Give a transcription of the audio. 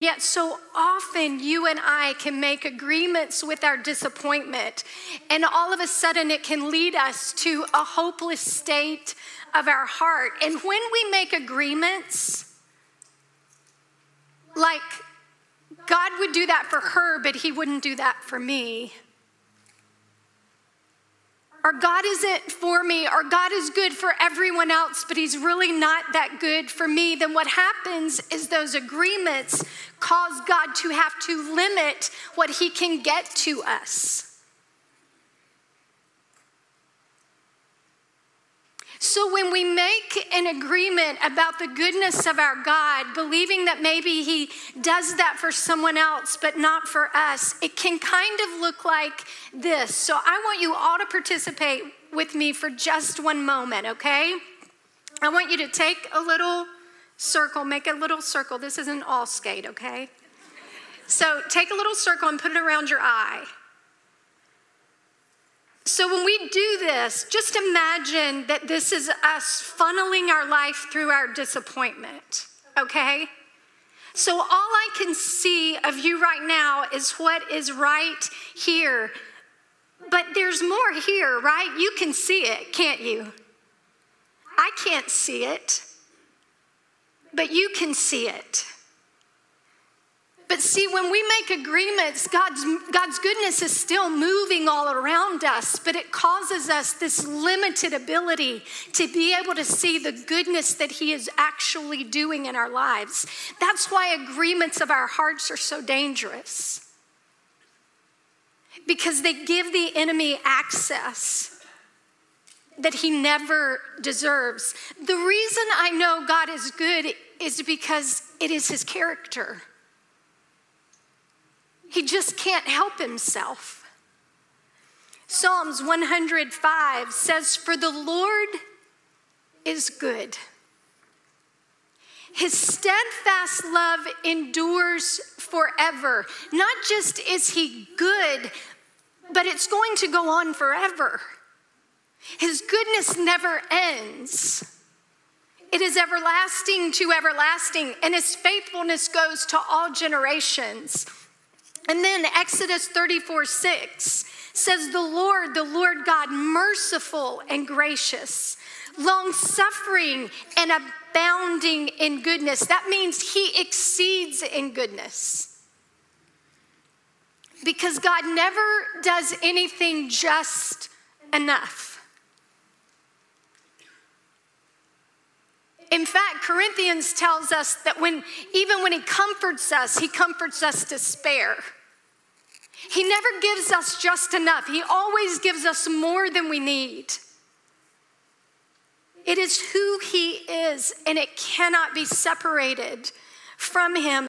Yet, so often you and I can make agreements with our disappointment, and all of a sudden it can lead us to a hopeless state of our heart. And when we make agreements, like God would do that for her, but He wouldn't do that for me or God isn't for me, or God is good for everyone else, but He's really not that good for me, then what happens is those agreements cause God to have to limit what He can get to us. So, when we make an agreement about the goodness of our God, believing that maybe He does that for someone else, but not for us, it can kind of look like this. So, I want you all to participate with me for just one moment, okay? I want you to take a little circle, make a little circle. This isn't all skate, okay? So, take a little circle and put it around your eye. So, when we do this, just imagine that this is us funneling our life through our disappointment, okay? So, all I can see of you right now is what is right here. But there's more here, right? You can see it, can't you? I can't see it, but you can see it. But see, when we make agreements, God's, God's goodness is still moving all around us, but it causes us this limited ability to be able to see the goodness that He is actually doing in our lives. That's why agreements of our hearts are so dangerous, because they give the enemy access that he never deserves. The reason I know God is good is because it is his character. He just can't help himself. Psalms 105 says, For the Lord is good. His steadfast love endures forever. Not just is he good, but it's going to go on forever. His goodness never ends. It is everlasting to everlasting, and his faithfulness goes to all generations. And then Exodus 34 6 says, The Lord, the Lord God, merciful and gracious, long suffering and abounding in goodness. That means he exceeds in goodness. Because God never does anything just enough. In fact, Corinthians tells us that when even when he comforts us, he comforts us to spare. He never gives us just enough. He always gives us more than we need. It is who he is, and it cannot be separated from him.